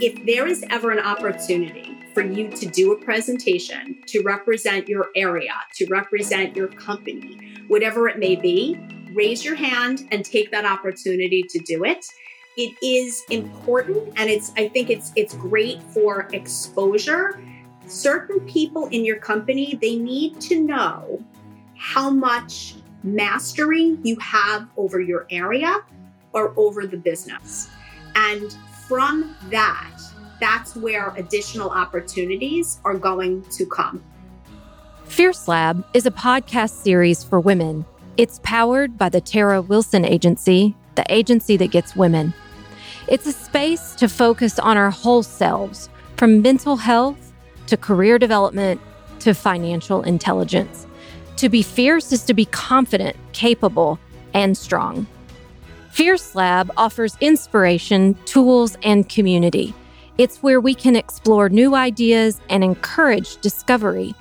if there is ever an opportunity for you to do a presentation to represent your area, to represent your company, whatever it may be, raise your hand and take that opportunity to do it. It is important and it's I think it's it's great for exposure. Certain people in your company, they need to know how much mastery you have over your area or over the business. And from that, that's where additional opportunities are going to come. Fierce Lab is a podcast series for women. It's powered by the Tara Wilson Agency, the agency that gets women. It's a space to focus on our whole selves, from mental health to career development to financial intelligence. To be fierce is to be confident, capable, and strong. Fierce Lab offers inspiration, tools, and community. It's where we can explore new ideas and encourage discovery.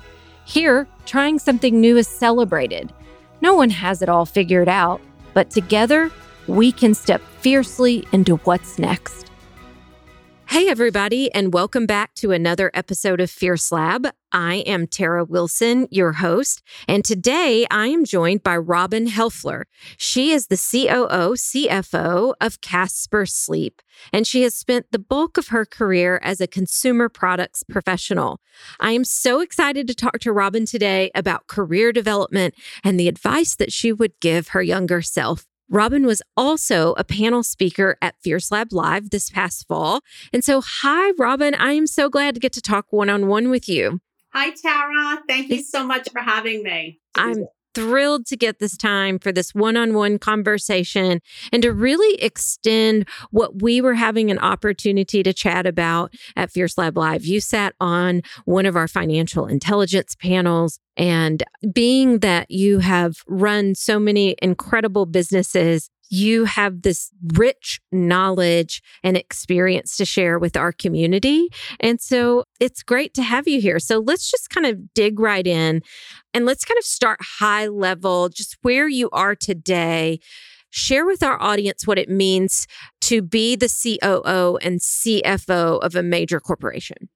Here, trying something new is celebrated. No one has it all figured out, but together, we can step fiercely into what's next. Hey, everybody, and welcome back to another episode of Fierce Lab. I am Tara Wilson, your host, and today I am joined by Robin Helfler. She is the COO, CFO of Casper Sleep, and she has spent the bulk of her career as a consumer products professional. I am so excited to talk to Robin today about career development and the advice that she would give her younger self. Robin was also a panel speaker at Fierce Lab Live this past fall. And so, hi, Robin. I am so glad to get to talk one on one with you. Hi, Tara. Thank you so much for having me. I'm thrilled to get this time for this one on one conversation and to really extend what we were having an opportunity to chat about at Fierce Lab Live. You sat on one of our financial intelligence panels. And being that you have run so many incredible businesses you have this rich knowledge and experience to share with our community. And so it's great to have you here. So let's just kind of dig right in and let's kind of start high level, just where you are today. Share with our audience what it means to be the COO and CFO of a major corporation.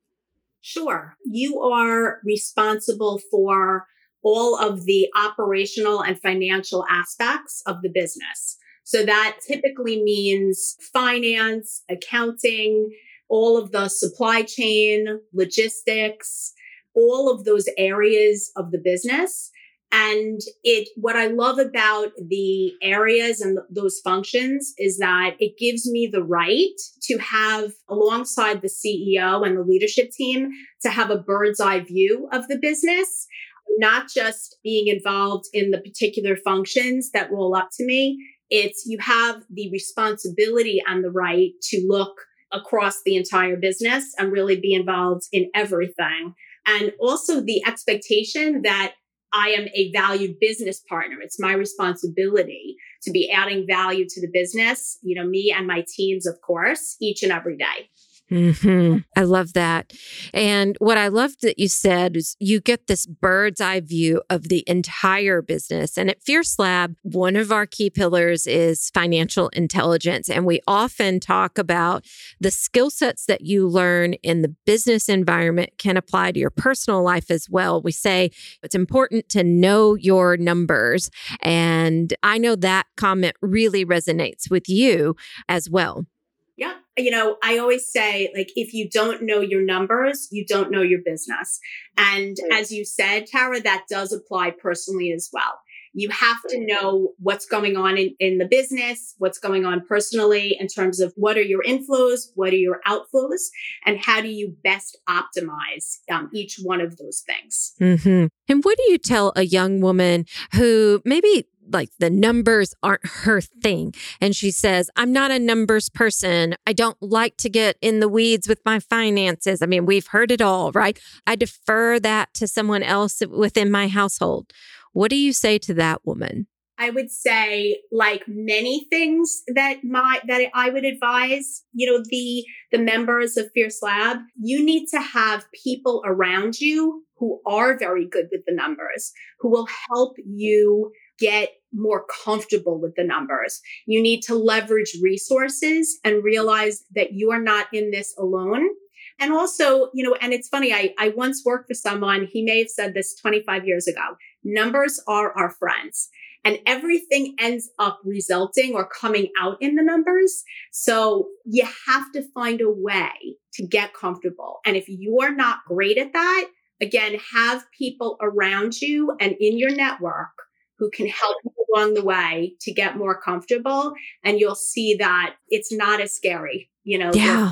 Sure. You are responsible for all of the operational and financial aspects of the business. So that typically means finance, accounting, all of the supply chain, logistics, all of those areas of the business. And it, what I love about the areas and those functions is that it gives me the right to have alongside the CEO and the leadership team to have a bird's eye view of the business, not just being involved in the particular functions that roll up to me, it's you have the responsibility and the right to look across the entire business and really be involved in everything. And also the expectation that I am a valued business partner. It's my responsibility to be adding value to the business, you know, me and my teams, of course, each and every day. Mm-hmm. I love that. And what I loved that you said is you get this bird's eye view of the entire business. And at Fierce Lab, one of our key pillars is financial intelligence. And we often talk about the skill sets that you learn in the business environment can apply to your personal life as well. We say it's important to know your numbers. And I know that comment really resonates with you as well. You know, I always say, like, if you don't know your numbers, you don't know your business. And right. as you said, Tara, that does apply personally as well. You have to know what's going on in, in the business, what's going on personally in terms of what are your inflows, what are your outflows, and how do you best optimize um, each one of those things. Mm-hmm. And what do you tell a young woman who maybe like the numbers aren't her thing. And she says, I'm not a numbers person. I don't like to get in the weeds with my finances. I mean, we've heard it all, right? I defer that to someone else within my household. What do you say to that woman? I would say like many things that my that I would advise, you know, the the members of Fierce Lab, you need to have people around you who are very good with the numbers, who will help you get more comfortable with the numbers. You need to leverage resources and realize that you are not in this alone. And also, you know, and it's funny, I, I once worked for someone, he may have said this 25 years ago numbers are our friends and everything ends up resulting or coming out in the numbers. So you have to find a way to get comfortable. And if you're not great at that, again, have people around you and in your network who can help you along the way to get more comfortable. And you'll see that it's not as scary, you know, yeah.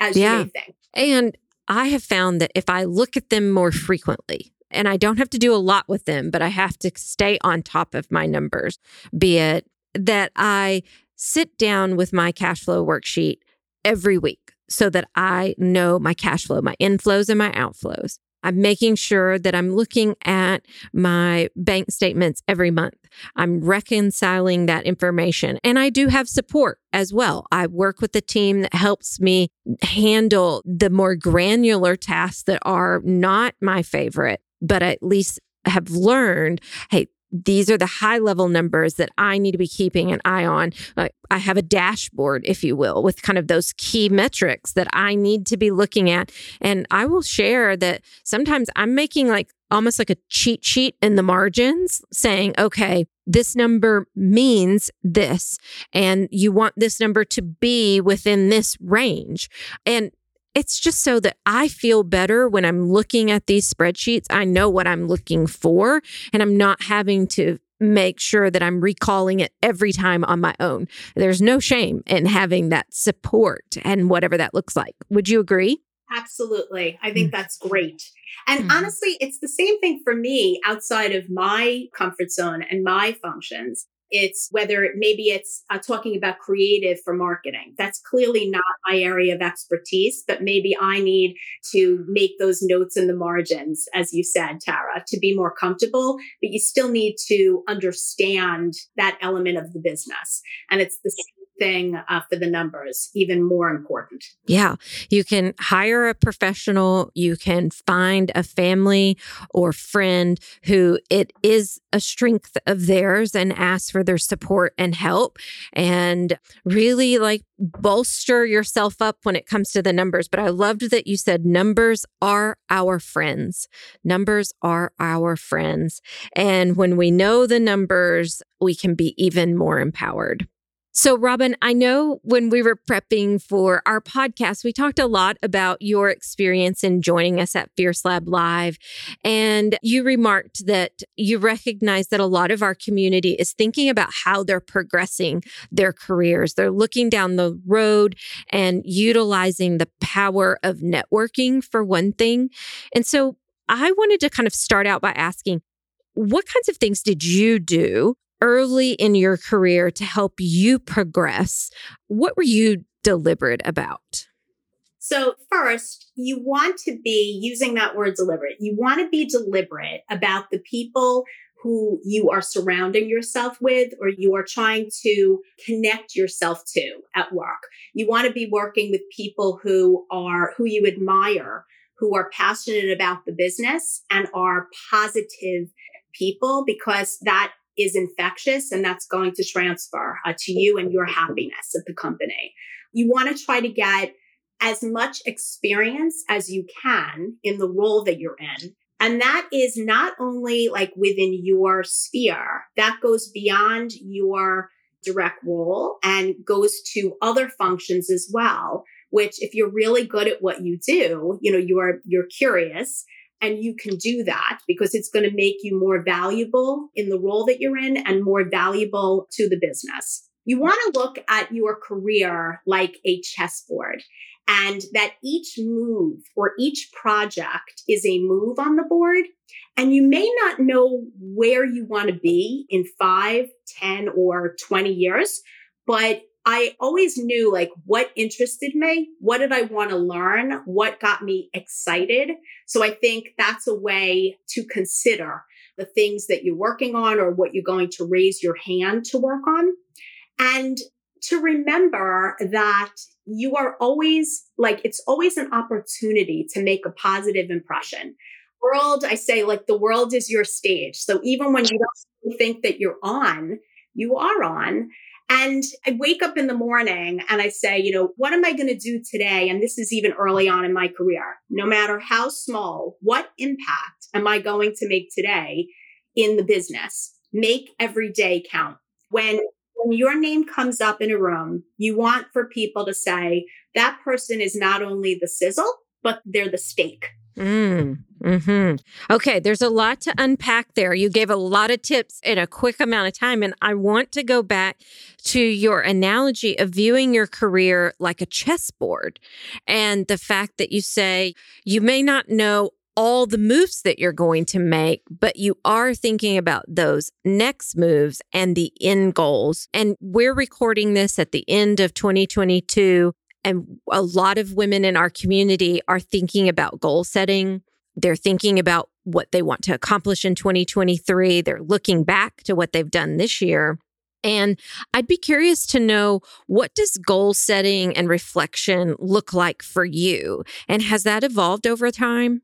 as yeah. you think. And I have found that if I look at them more frequently, and I don't have to do a lot with them, but I have to stay on top of my numbers, be it that I sit down with my cash flow worksheet every week so that I know my cash flow, my inflows and my outflows. I'm making sure that I'm looking at my bank statements every month. I'm reconciling that information. And I do have support as well. I work with a team that helps me handle the more granular tasks that are not my favorite, but at least have learned hey, these are the high level numbers that I need to be keeping an eye on. I have a dashboard, if you will, with kind of those key metrics that I need to be looking at. And I will share that sometimes I'm making like almost like a cheat sheet in the margins saying, okay, this number means this, and you want this number to be within this range. And it's just so that I feel better when I'm looking at these spreadsheets. I know what I'm looking for, and I'm not having to make sure that I'm recalling it every time on my own. There's no shame in having that support and whatever that looks like. Would you agree? Absolutely. I think mm. that's great. And mm-hmm. honestly, it's the same thing for me outside of my comfort zone and my functions. It's whether maybe it's uh, talking about creative for marketing. That's clearly not my area of expertise, but maybe I need to make those notes in the margins, as you said, Tara, to be more comfortable. But you still need to understand that element of the business. And it's the thing uh, for the numbers even more important. Yeah. You can hire a professional, you can find a family or friend who it is a strength of theirs and ask for their support and help and really like bolster yourself up when it comes to the numbers. But I loved that you said numbers are our friends. Numbers are our friends. And when we know the numbers, we can be even more empowered. So, Robin, I know when we were prepping for our podcast, we talked a lot about your experience in joining us at Fierce Lab Live. And you remarked that you recognize that a lot of our community is thinking about how they're progressing their careers. They're looking down the road and utilizing the power of networking, for one thing. And so, I wanted to kind of start out by asking, what kinds of things did you do early in your career to help you progress. What were you deliberate about? So, first, you want to be using that word deliberate. You want to be deliberate about the people who you are surrounding yourself with or you are trying to connect yourself to at work. You want to be working with people who are, who you admire, who are passionate about the business and are positive people because that is infectious and that's going to transfer uh, to you and your happiness at the company. You want to try to get as much experience as you can in the role that you're in. And that is not only like within your sphere, that goes beyond your direct role and goes to other functions as well, which if you're really good at what you do, you know, you're, you're curious and you can do that because it's going to make you more valuable in the role that you're in and more valuable to the business. You want to look at your career like a chessboard and that each move or each project is a move on the board. And you may not know where you want to be in five, ten, or 20 years, but I always knew like what interested me. What did I want to learn? What got me excited? So I think that's a way to consider the things that you're working on or what you're going to raise your hand to work on. And to remember that you are always like, it's always an opportunity to make a positive impression. world, I say, like, the world is your stage. So even when you don't think that you're on, you are on. And I wake up in the morning and I say, you know, what am I going to do today? And this is even early on in my career. No matter how small, what impact am I going to make today in the business? Make every day count. When when your name comes up in a room, you want for people to say that person is not only the sizzle, but they're the steak. Mm, hmm Okay, there's a lot to unpack there. You gave a lot of tips in a quick amount of time. And I want to go back to your analogy of viewing your career like a chessboard and the fact that you say you may not know all the moves that you're going to make, but you are thinking about those next moves and the end goals. And we're recording this at the end of 2022. And a lot of women in our community are thinking about goal setting. They're thinking about what they want to accomplish in 2023. They're looking back to what they've done this year. And I'd be curious to know what does goal setting and reflection look like for you? And has that evolved over time?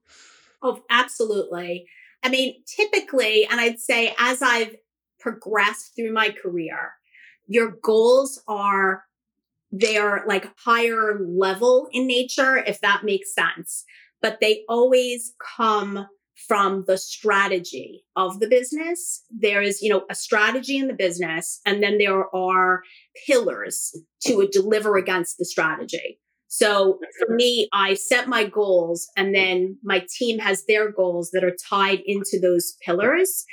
Oh, absolutely. I mean, typically, and I'd say as I've progressed through my career, your goals are they're like higher level in nature, if that makes sense. But they always come from the strategy of the business. There is, you know, a strategy in the business, and then there are pillars to deliver against the strategy. So for me, I set my goals and then my team has their goals that are tied into those pillars.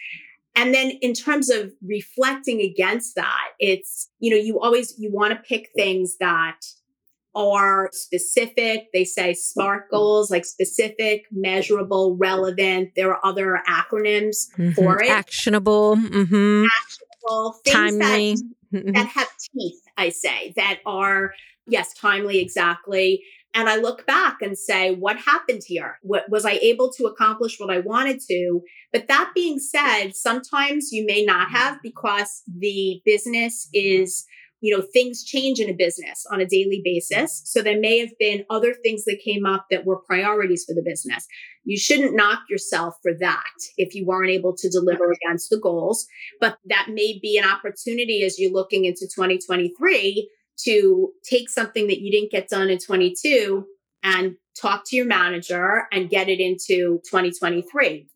And then in terms of reflecting against that, it's, you know, you always, you want to pick things that are specific. They say SMART goals, like specific, measurable, relevant. There are other acronyms mm-hmm. for it. Actionable. Mm-hmm. Actionable. Timely. That, that have teeth, I say, that are Yes, timely, exactly. And I look back and say, what happened here? What was I able to accomplish what I wanted to? But that being said, sometimes you may not have because the business is, you know, things change in a business on a daily basis. So there may have been other things that came up that were priorities for the business. You shouldn't knock yourself for that if you weren't able to deliver against the goals. But that may be an opportunity as you're looking into 2023 to take something that you didn't get done in 22 and talk to your manager and get it into 2023.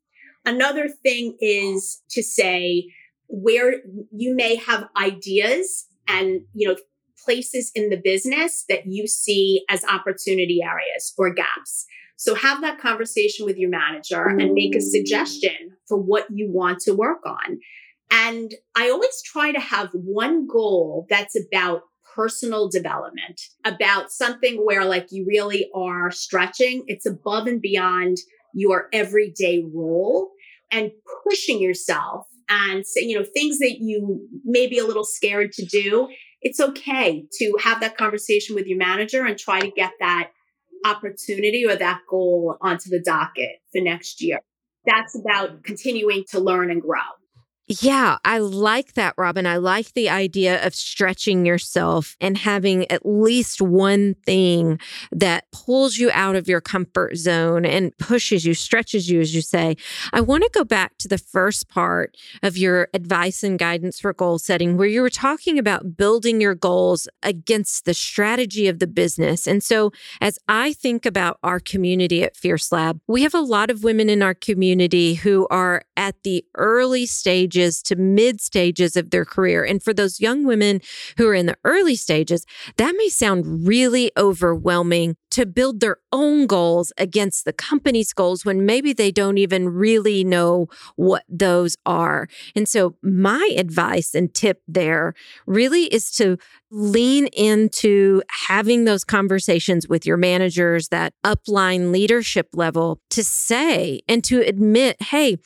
Another thing is to say where you may have ideas and, you know, places in the business that you see as opportunity areas or gaps. So have that conversation with your manager and make a suggestion for what you want to work on. And I always try to have one goal that's about personal development, about something where like you really are stretching. It's above and beyond your everyday role and pushing yourself and you know, things that you may be a little scared to do. It's okay to have that conversation with your manager and try to get that opportunity or that goal onto the docket for next year. That's about continuing to learn and grow. Yeah, I like that, Robin. I like the idea of stretching yourself and having at least one thing that pulls you out of your comfort zone and pushes you, stretches you, as you say. I want to go back to the first part of your advice and guidance for goal setting, where you were talking about building your goals against the strategy of the business. And so, as I think about our community at Fierce Lab, we have a lot of women in our community who are at the early stages stages to mid stages of their career. And for those young women who are in the early stages, that may sound really overwhelming to build their own goals against the company's goals when maybe they don't even really know what those are. And so, my advice and tip there really is to lean into having those conversations with your managers, that upline leadership level to say and to admit, hey,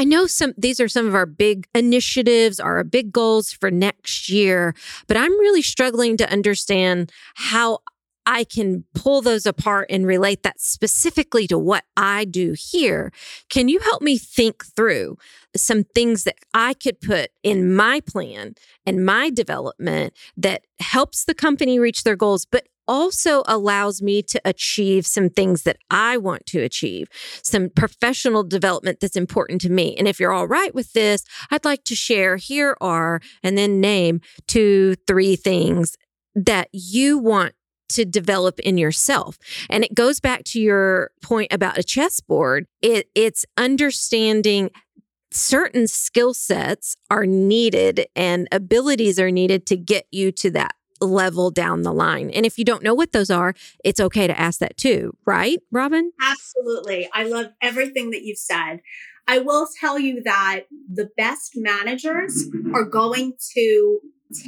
I know some these are some of our big initiatives, our big goals for next year, but I'm really struggling to understand how I can pull those apart and relate that specifically to what I do here. Can you help me think through some things that I could put in my plan and my development that helps the company reach their goals, but also allows me to achieve some things that I want to achieve, some professional development that's important to me. And if you're all right with this, I'd like to share here are, and then name two, three things that you want to develop in yourself. And it goes back to your point about a chessboard. It, it's understanding certain skill sets are needed and abilities are needed to get you to that level down the line. And if you don't know what those are, it's okay to ask that too, right, Robin? Absolutely. I love everything that you've said. I will tell you that the best managers are going to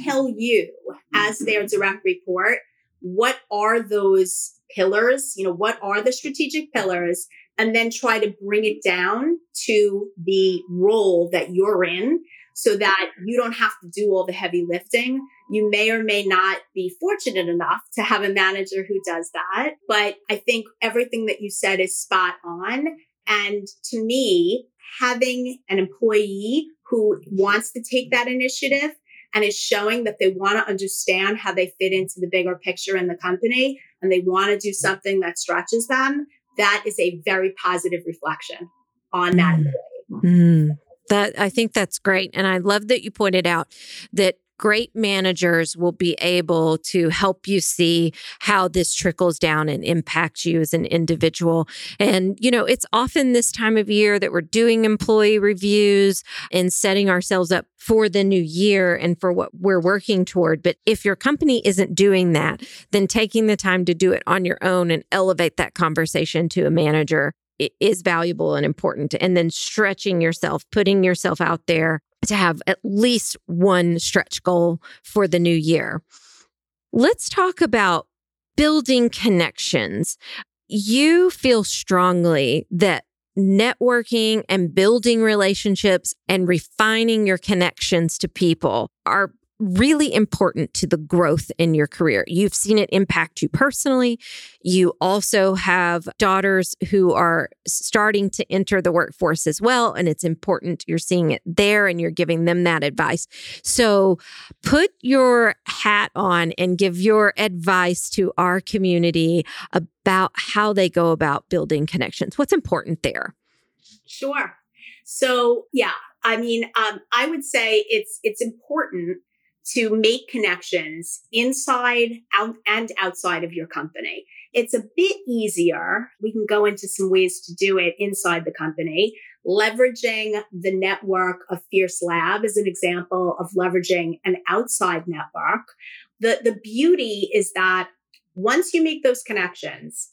tell you as their direct report what are those pillars, you know, what are the strategic pillars and then try to bring it down to the role that you're in so that you don't have to do all the heavy lifting. You may or may not be fortunate enough to have a manager who does that. But I think everything that you said is spot on. And to me, having an employee who wants to take that initiative and is showing that they want to understand how they fit into the bigger picture in the company and they want to do something that stretches them, that is a very positive reflection on that. Mm. That I think that's great. And I love that you pointed out that great managers will be able to help you see how this trickles down and impacts you as an individual. And, you know, it's often this time of year that we're doing employee reviews and setting ourselves up for the new year and for what we're working toward. But if your company isn't doing that, then taking the time to do it on your own and elevate that conversation to a manager is valuable and important. And then stretching yourself, putting yourself out there to have at least one stretch goal for the new year. Let's talk about building connections. You feel strongly that networking and building relationships and refining your connections to people are really important to the growth in your career. You've seen it impact you personally. You also have daughters who are starting to enter the workforce as well. And it's important you're seeing it there and you're giving them that advice. So put your hat on and give your advice to our community about how they go about building connections. What's important there? Sure. So, yeah, I mean, um, I would say it's it's important to make connections inside out and outside of your company. It's a bit easier. We can go into some ways to do it inside the company. Leveraging the network of Fierce Lab is an example of leveraging an outside network. The, the beauty is that once you make those connections,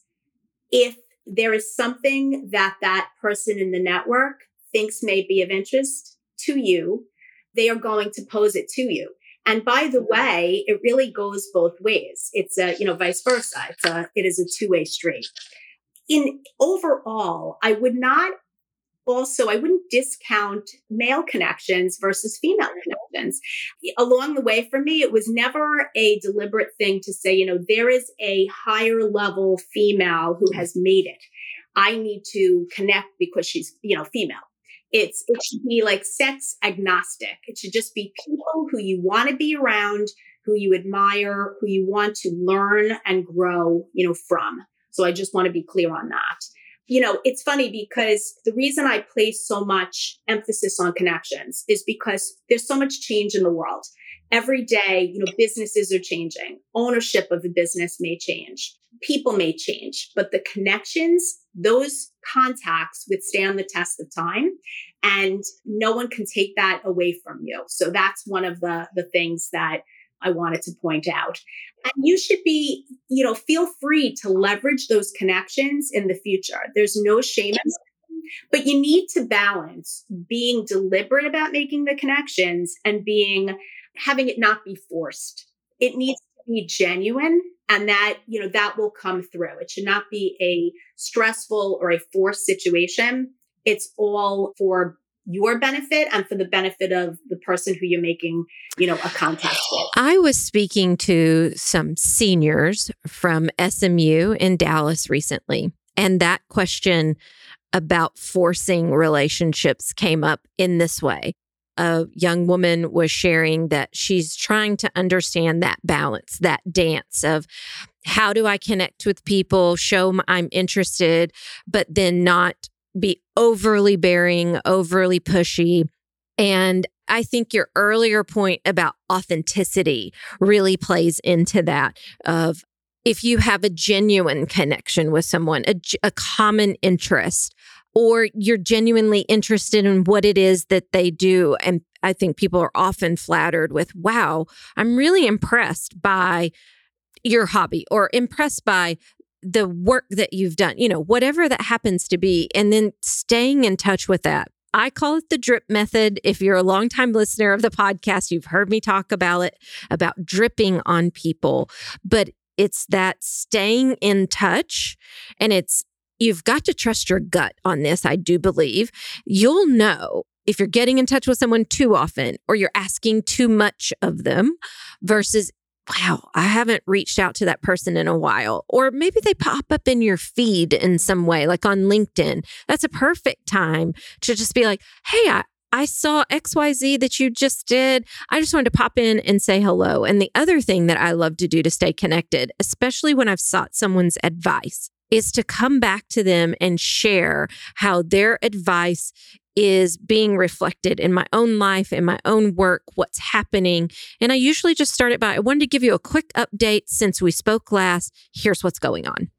if there is something that that person in the network thinks may be of interest to you, they are going to pose it to you. And by the way, it really goes both ways. It's a, you know, vice versa. It's a, it is a two way street. In overall, I would not also, I wouldn't discount male connections versus female connections. Along the way, for me, it was never a deliberate thing to say, you know, there is a higher level female who mm. has made it. I need to connect because she's, you know, female. It's it should be like sex agnostic. It should just be people who you want to be around, who you admire, who you want to learn and grow, you know, from. So I just want to be clear on that. You know, it's funny because the reason I place so much emphasis on connections is because there's so much change in the world. Every day, you know, businesses are changing. Ownership of the business may change. People may change, but the connections those contacts withstand the test of time and no one can take that away from you. So that's one of the, the things that I wanted to point out. And you should be, you know, feel free to leverage those connections in the future. There's no shame in but you need to balance being deliberate about making the connections and being having it not be forced. It needs be genuine and that you know that will come through. It should not be a stressful or a forced situation. It's all for your benefit and for the benefit of the person who you're making you know a contact with. I was speaking to some seniors from smu in dallas recently and that question about forcing relationships came up in this way a young woman was sharing that she's trying to understand that balance, that dance of how do I connect with people, show I'm interested, but then not be overly bearing, overly pushy. And I think your earlier point about authenticity really plays into that of if you have a genuine connection with someone, a, a common interest, or you're genuinely interested in what it is that they do. And I think people are often flattered with, wow, I'm really impressed by your hobby or impressed by the work that you've done, you know, whatever that happens to be, and then staying in touch with that. I call it the drip method. If you're a longtime listener of the podcast, you've heard me talk about it, about dripping on people. But it's that staying in touch and it's you've got to trust your gut on this, I do believe. You'll know if you're getting in touch with someone too often or you're asking too much of them versus wow, I haven't reached out to that person in a while. Or maybe they pop up in your feed in some way, like on LinkedIn. That's a perfect time to just be like, hey, I, I saw XYZ that you just did. I just wanted to pop in and say hello. And the other thing that I love to do to stay connected, especially when I've sought someone's advice, is to come back to them and share how their advice is being reflected in my own life, in my own work, what's happening. And I usually just start it by I wanted to give you a quick update since we spoke last. Here's what's going on.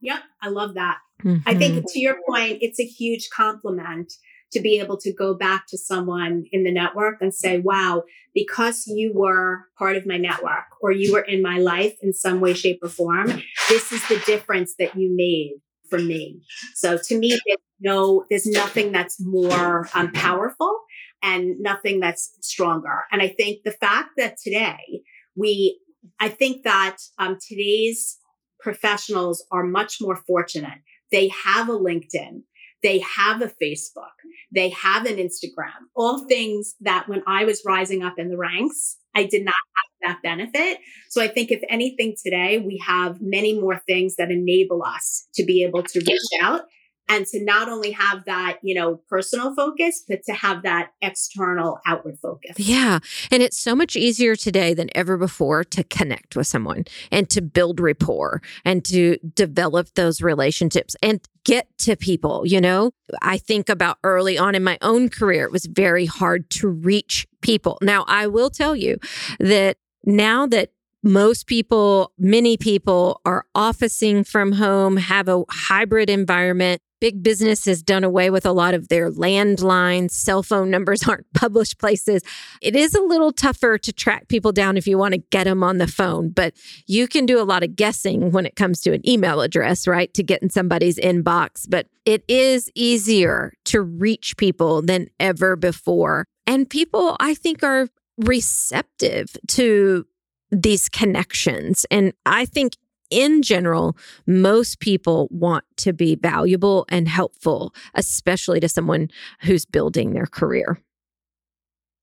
Yep, I love that. Mm-hmm. I think to your point, it's a huge compliment to be able to go back to someone in the network and say, wow, because you were part of my network or you were in my life in some way, shape, or form, this is the difference that you made for me. So to me, there's no, there's nothing that's more um, powerful and nothing that's stronger. And I think the fact that today we, I think that um, today's professionals are much more fortunate. They have a LinkedIn. They have a Facebook. They have an Instagram. All things that when I was rising up in the ranks, I did not have that benefit. So I think if anything today, we have many more things that enable us to be able to reach out and to not only have that, you know, personal focus, but to have that external outward focus. Yeah. And it's so much easier today than ever before to connect with someone and to build rapport and to develop those relationships and get to people. You know, I think about early on in my own career, it was very hard to reach people. Now, I will tell you that now that most people, many people are officing from home, have a hybrid environment. Big business has done away with a lot of their landlines. Cell phone numbers aren't published places. It is a little tougher to track people down if you want to get them on the phone, but you can do a lot of guessing when it comes to an email address, right? To get in somebody's inbox. But it is easier to reach people than ever before. And people, I think, are receptive to these connections. And I think in general, most people want to be valuable and helpful, especially to someone who's building their career.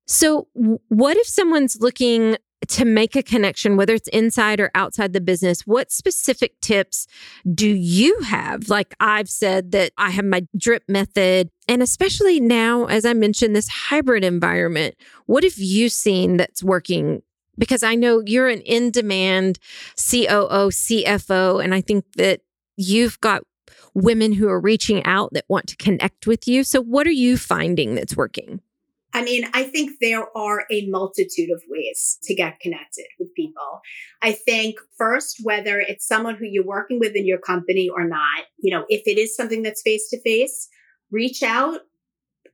So, what if someone's looking to make a connection, whether it's inside or outside the business? What specific tips do you have? Like I've said that I have my drip method, and especially now, as I mentioned, this hybrid environment, what have you seen that's working because I know you're an in demand COO, CFO, and I think that you've got women who are reaching out that want to connect with you. So, what are you finding that's working? I mean, I think there are a multitude of ways to get connected with people. I think first, whether it's someone who you're working with in your company or not, you know, if it is something that's face to face, reach out,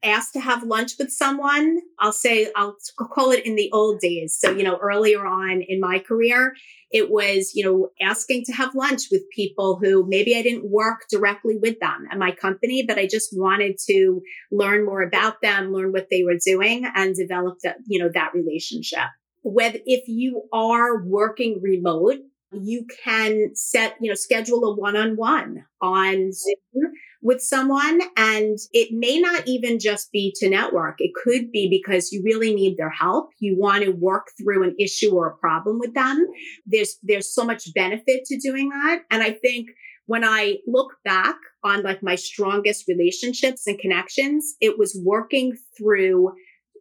asked to have lunch with someone, I'll say, I'll call it in the old days. So, you know, earlier on in my career, it was, you know, asking to have lunch with people who maybe I didn't work directly with them at my company, but I just wanted to learn more about them, learn what they were doing and develop that, you know, that relationship. Whether if you are working remote, you can set, you know, schedule a one-on-one on Zoom with someone. And it may not even just be to network. It could be because you really need their help. You want to work through an issue or a problem with them. There's, there's so much benefit to doing that. And I think when I look back on like my strongest relationships and connections, it was working through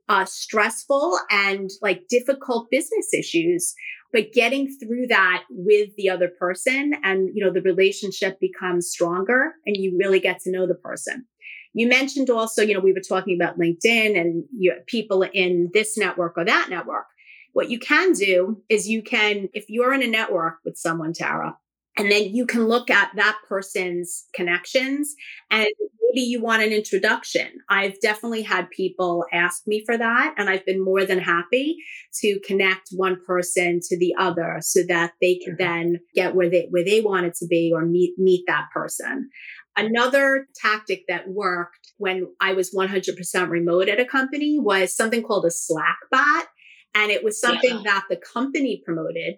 uh, stressful and like difficult business issues but getting through that with the other person and, you know, the relationship becomes stronger and you really get to know the person. You mentioned also, you know, we were talking about LinkedIn and you, know, people in this network or that network. What you can do is you can, if you're in a network with someone, Tara, and then you can look at that person's connections and maybe you want an introduction. I've definitely had people ask me for that and I've been more than happy to connect one person to the other so that they can then get where they where they wanted to be or meet meet that person. Another tactic that worked when I was 100% remote at a company was something called a Slack bot. And it was something yeah. that the company promoted.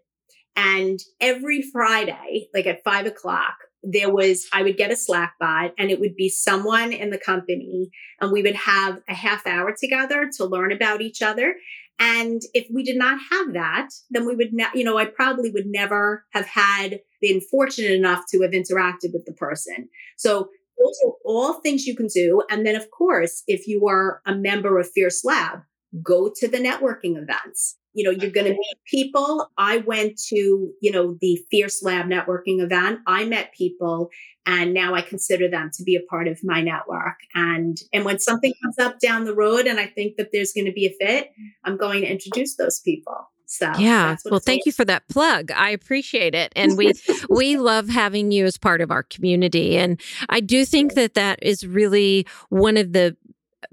And every Friday, like at five o'clock, there was, I would get a Slack bot and it would be someone in the company and we would have a half hour together to learn about each other. And if we did not have that, then we would, ne- you know, I probably would never have had been fortunate enough to have interacted with the person. So those are all things you can do. And then, of course, if you are a member of Fierce Lab, go to the networking events you know, you're going to meet people. I went to, you know, the Fierce Lab networking event. I met people and now I consider them to be a part of my network. And, and when something comes up down the road and I think that there's going to be a fit, I'm going to introduce those people. So yeah. Well, thank like. you for that plug. I appreciate it. And we, we love having you as part of our community. And I do think that that is really one of the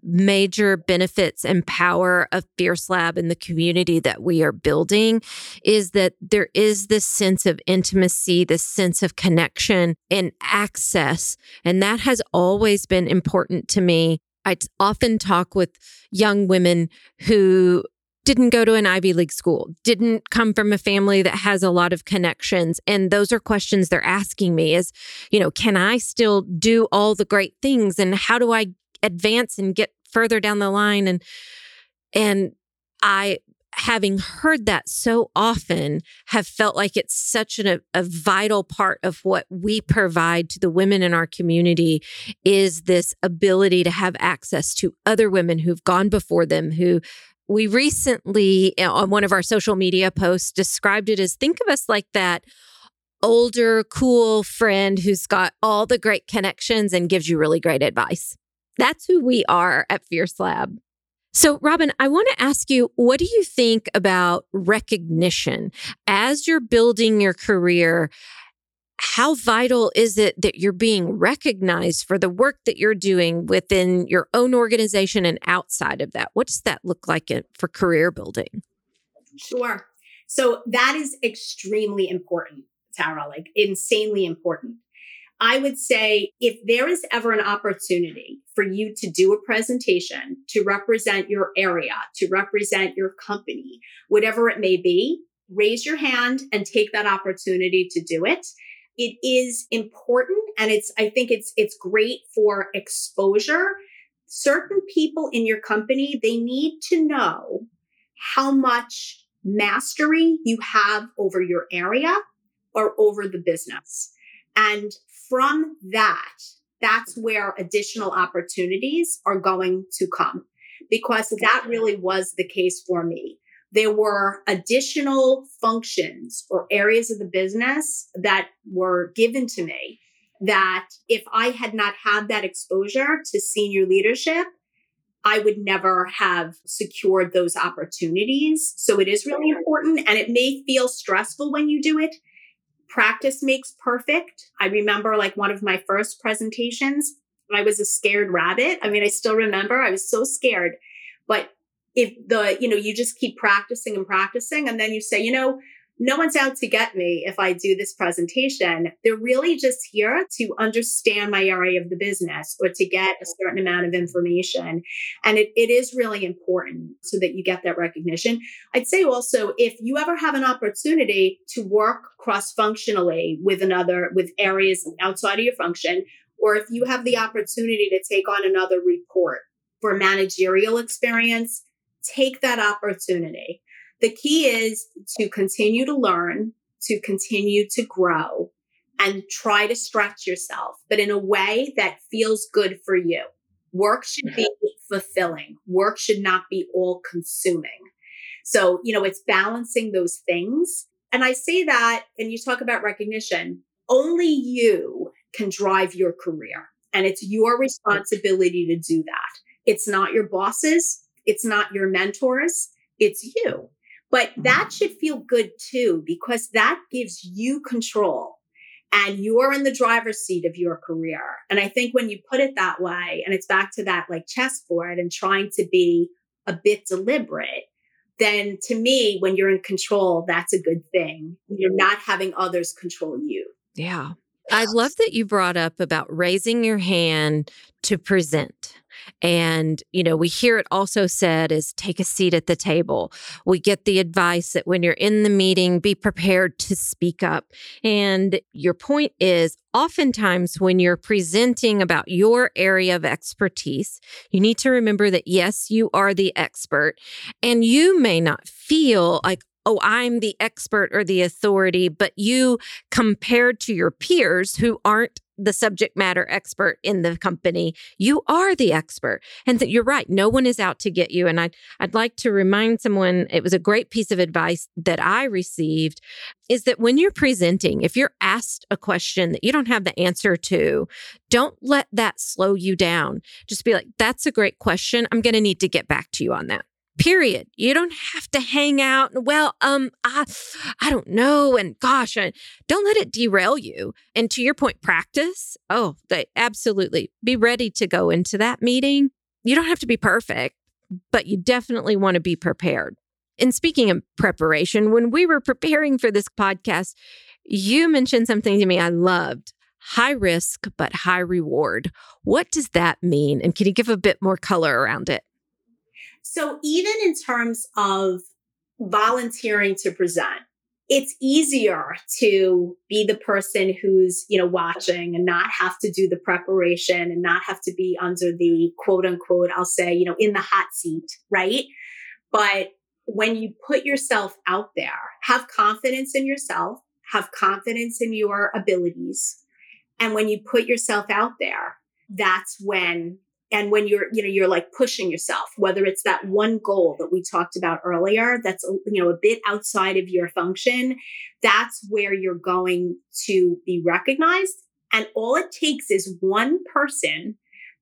major benefits and power of Fierce Lab and the community that we are building is that there is this sense of intimacy, this sense of connection and access. And that has always been important to me. I often talk with young women who didn't go to an Ivy League school, didn't come from a family that has a lot of connections. And those are questions they're asking me is, you know, can I still do all the great things? And how do I advance and get further down the line and and I having heard that so often have felt like it's such an, a, a vital part of what we provide to the women in our community is this ability to have access to other women who've gone before them who we recently eh, on one of our social media posts described it as think of us like that older cool friend who's got all the great connections and gives you really great advice that's who we are at Fierce Lab. So, Robin, I want to ask you, what do you think about recognition as you're building your career? How vital is it that you're being recognized for the work that you're doing within your own organization and outside of that? What does that look like for career building? Sure. So, that is extremely important, Tara, like insanely important. I would say if there is ever an opportunity for you to do a presentation to represent your area, to represent your company, whatever it may be, raise your hand and take that opportunity to do it. It is important and it's, I think it's, it's great for exposure. Certain people in your company, they need to know how much mastery you have over your area or over the business. And from that, that's where additional opportunities are going to come because that really was the case for me. There were additional functions or areas of the business that were given to me that if I had not had that exposure to senior leadership, I would never have secured those opportunities. So it is really important and it may feel stressful when you do it practice makes perfect. I remember like one of my first presentations, I was a scared rabbit. I mean, I still remember I was so scared. But if the, you know, you just keep practicing and practicing, and then you say, you know, no one's out to get me if I do this presentation. They're really just here to understand my area of the business or to get a certain amount of information. And it, it is really important so that you get that recognition. I'd say also, if you ever have an opportunity to work cross functionally with another, with areas outside of your function, or if you have the opportunity to take on another report for managerial experience, take that opportunity the key is to continue to learn, to continue to grow and try to stretch yourself, but in a way that feels good for you. Work should be mm-hmm. fulfilling. Work should not be all consuming. So, you know, it's balancing those things. And I say that, and you talk about recognition, only you can drive your career. And it's your responsibility to do that. It's not your bosses. It's not your mentors. It's you. But that mm-hmm. should feel good too, because that gives you control and you're in the driver's seat of your career. And I think when you put it that way, and it's back to that like chessboard and trying to be a bit deliberate, then to me, when you're in control, that's a good thing. You're not having others control you. Yeah. I love that you brought up about raising your hand to present. And, you know, we hear it also said is take a seat at the table. We get the advice that when you're in the meeting, be prepared to speak up. And your point is oftentimes when you're presenting about your area of expertise, you need to remember that yes, you are the expert and you may not feel like, oh, I'm the expert or the authority, but you compared to your peers who aren't the subject matter expert in the company. You are the expert. And that you're right. No one is out to get you. And I'd, I'd like to remind someone it was a great piece of advice that I received is that when you're presenting, if you're asked a question that you don't have the answer to, don't let that slow you down. Just be like, that's a great question. I'm going to need to get back to you on that period. You don't have to hang out. Well um i i don't know and gosh I, don't let it derail you. And to your point practice oh they absolutely. Be ready to go into that meeting. You don't have to be perfect but you definitely want to be prepared. And speaking of preparation when we were preparing for this podcast you mentioned something to me i loved. High risk but high reward. What does that mean? And can you give a bit more color around it so even in terms of volunteering to present, it's easier to be the person who's, you know, watching and not have to do the preparation and not have to be under the quote unquote, I'll say, you know, in the hot seat, right? But when you put yourself out there, have confidence in yourself, have confidence in your abilities. And when you put yourself out there, that's when and when you're you know you're like pushing yourself whether it's that one goal that we talked about earlier that's you know a bit outside of your function that's where you're going to be recognized. And all it takes is one person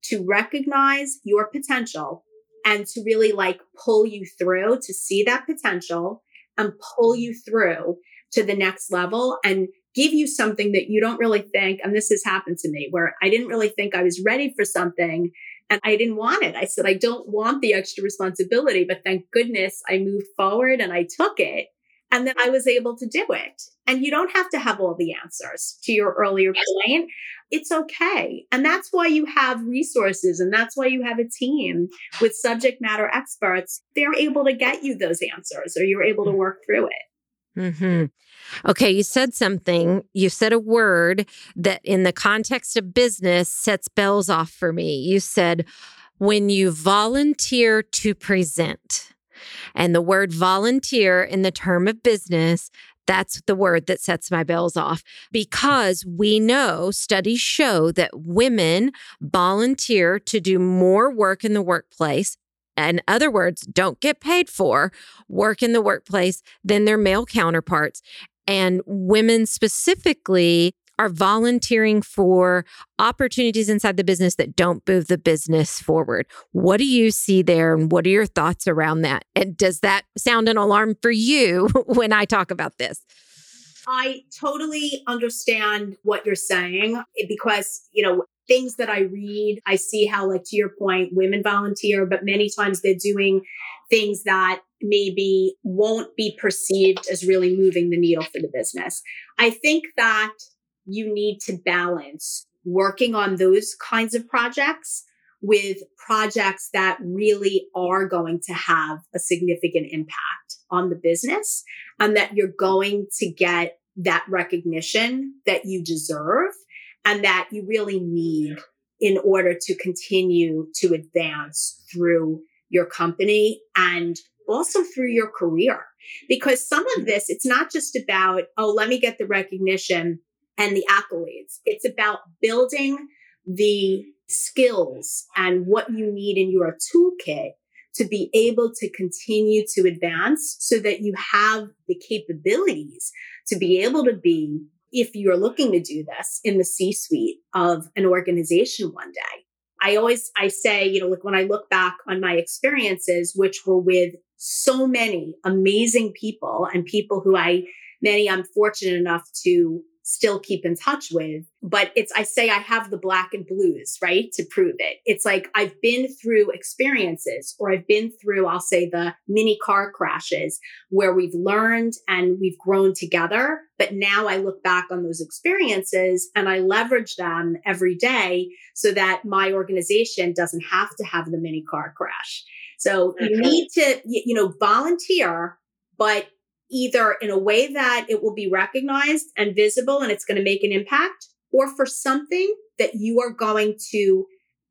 to recognize your potential and to really like pull you through to see that potential and pull you through to the next level and give you something that you don't really think and this has happened to me where I didn't really think I was ready for something and I didn't want it. I said, I don't want the extra responsibility, but thank goodness I moved forward and I took it. And then I was able to do it. And you don't have to have all the answers to your earlier point. It's okay. And that's why you have resources and that's why you have a team with subject matter experts. They're able to get you those answers or you're able to mm. work through it. Mm-hmm. Okay, you said something. You said a word that, in the context of business, sets bells off for me. You said, when you volunteer to present. And the word volunteer in the term of business, that's the word that sets my bells off because we know studies show that women volunteer to do more work in the workplace in other words, don't get paid for work in the workplace than their male counterparts. And women specifically are volunteering for opportunities inside the business that don't move the business forward. What do you see there? And what are your thoughts around that? And does that sound an alarm for you when I talk about this? I totally understand what you're saying eh, because, you know, things that I read, I see how, like, to your point, women volunteer, but many times they're doing things that maybe won't be perceived as really moving the needle for the business. I think that you need to balance working on those kinds of projects with projects that really are going to have a significant impact on the business and that you're going to get that recognition that you deserve and that you really need in order to continue to advance through your company and also through your career. Because some of this, it's not just about, oh, let me get the recognition and the accolades. It's about building the skills and what you need in your toolkit to be able to continue to advance so that you have the capabilities to be able to be, if you're looking to do this in the C suite of an organization one day. I always, I say, you know, like when I look back on my experiences, which were with so many amazing people and people who I, many I'm fortunate enough to still keep in touch with. But it's, I say I have the black and blues, right? To prove it. It's like I've been through experiences or I've been through, I'll say the mini car crashes where we've learned and we've grown together. But now I look back on those experiences and I leverage them every day so that my organization doesn't have to have the mini car crash. So you mm-hmm. need to, you know, volunteer, but either in a way that it will be recognized and visible and it's going to make an impact or for something that you are going to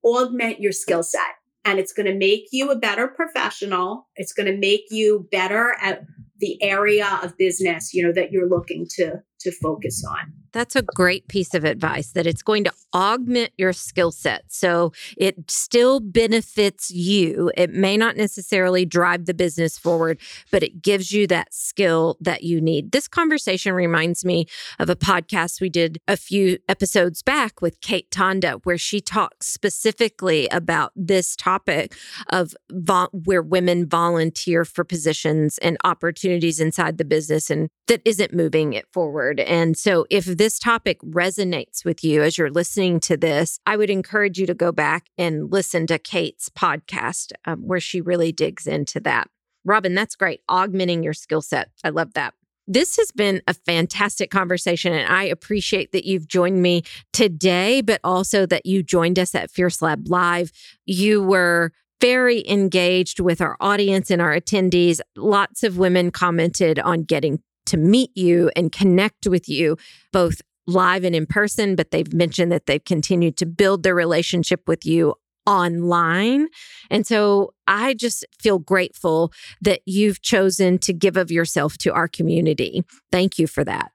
augment your skill set and it's going to make you a better professional. It's going to make you better at the area of business, you know, that you're looking to to focus on. That's a great piece of advice that it's going to augment your skill set. So it still benefits you. It may not necessarily drive the business forward, but it gives you that skill that you need. This conversation reminds me of a podcast we did a few episodes back with Kate Tonda, where she talks specifically about this topic of vo- where women volunteer for positions and opportunities inside the business and that isn't moving it forward. And so, if this topic resonates with you as you're listening to this, I would encourage you to go back and listen to Kate's podcast um, where she really digs into that. Robin, that's great. Augmenting your skill set. I love that. This has been a fantastic conversation, and I appreciate that you've joined me today, but also that you joined us at Fierce Lab Live. You were very engaged with our audience and our attendees. Lots of women commented on getting to meet you and connect with you both live and in person, but they've mentioned that they've continued to build their relationship with you online. And so I just feel grateful that you've chosen to give of yourself to our community. Thank you for that.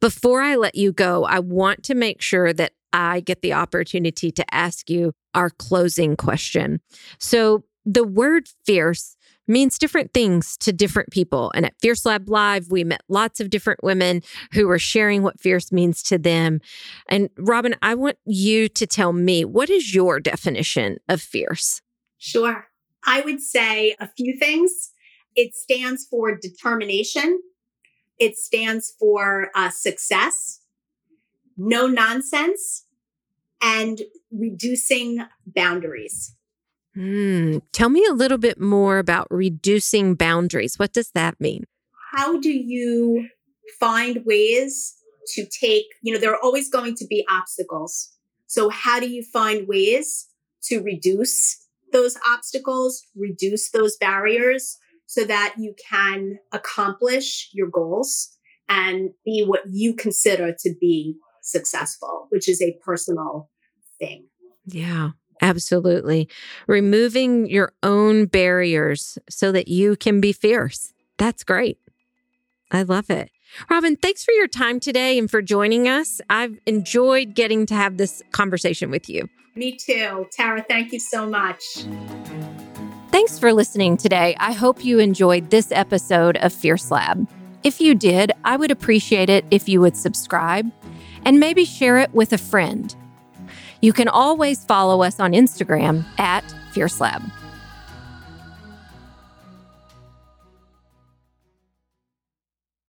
Before I let you go, I want to make sure that I get the opportunity to ask you our closing question. So, the word fierce means different things to different people. And at Fierce Lab Live, we met lots of different women who were sharing what fierce means to them. And Robin, I want you to tell me what is your definition of fierce? Sure. I would say a few things. It stands for determination, it stands for uh, success, no nonsense, and reducing boundaries. Mm, tell me a little bit more about reducing boundaries. What does that mean? How do you find ways to take, you know, there are always going to be obstacles. So, how do you find ways to reduce those obstacles, reduce those barriers so that you can accomplish your goals and be what you consider to be successful, which is a personal thing? Yeah. Absolutely. Removing your own barriers so that you can be fierce. That's great. I love it. Robin, thanks for your time today and for joining us. I've enjoyed getting to have this conversation with you. Me too. Tara, thank you so much. Thanks for listening today. I hope you enjoyed this episode of Fierce Lab. If you did, I would appreciate it if you would subscribe and maybe share it with a friend. You can always follow us on Instagram at Fierce Lab.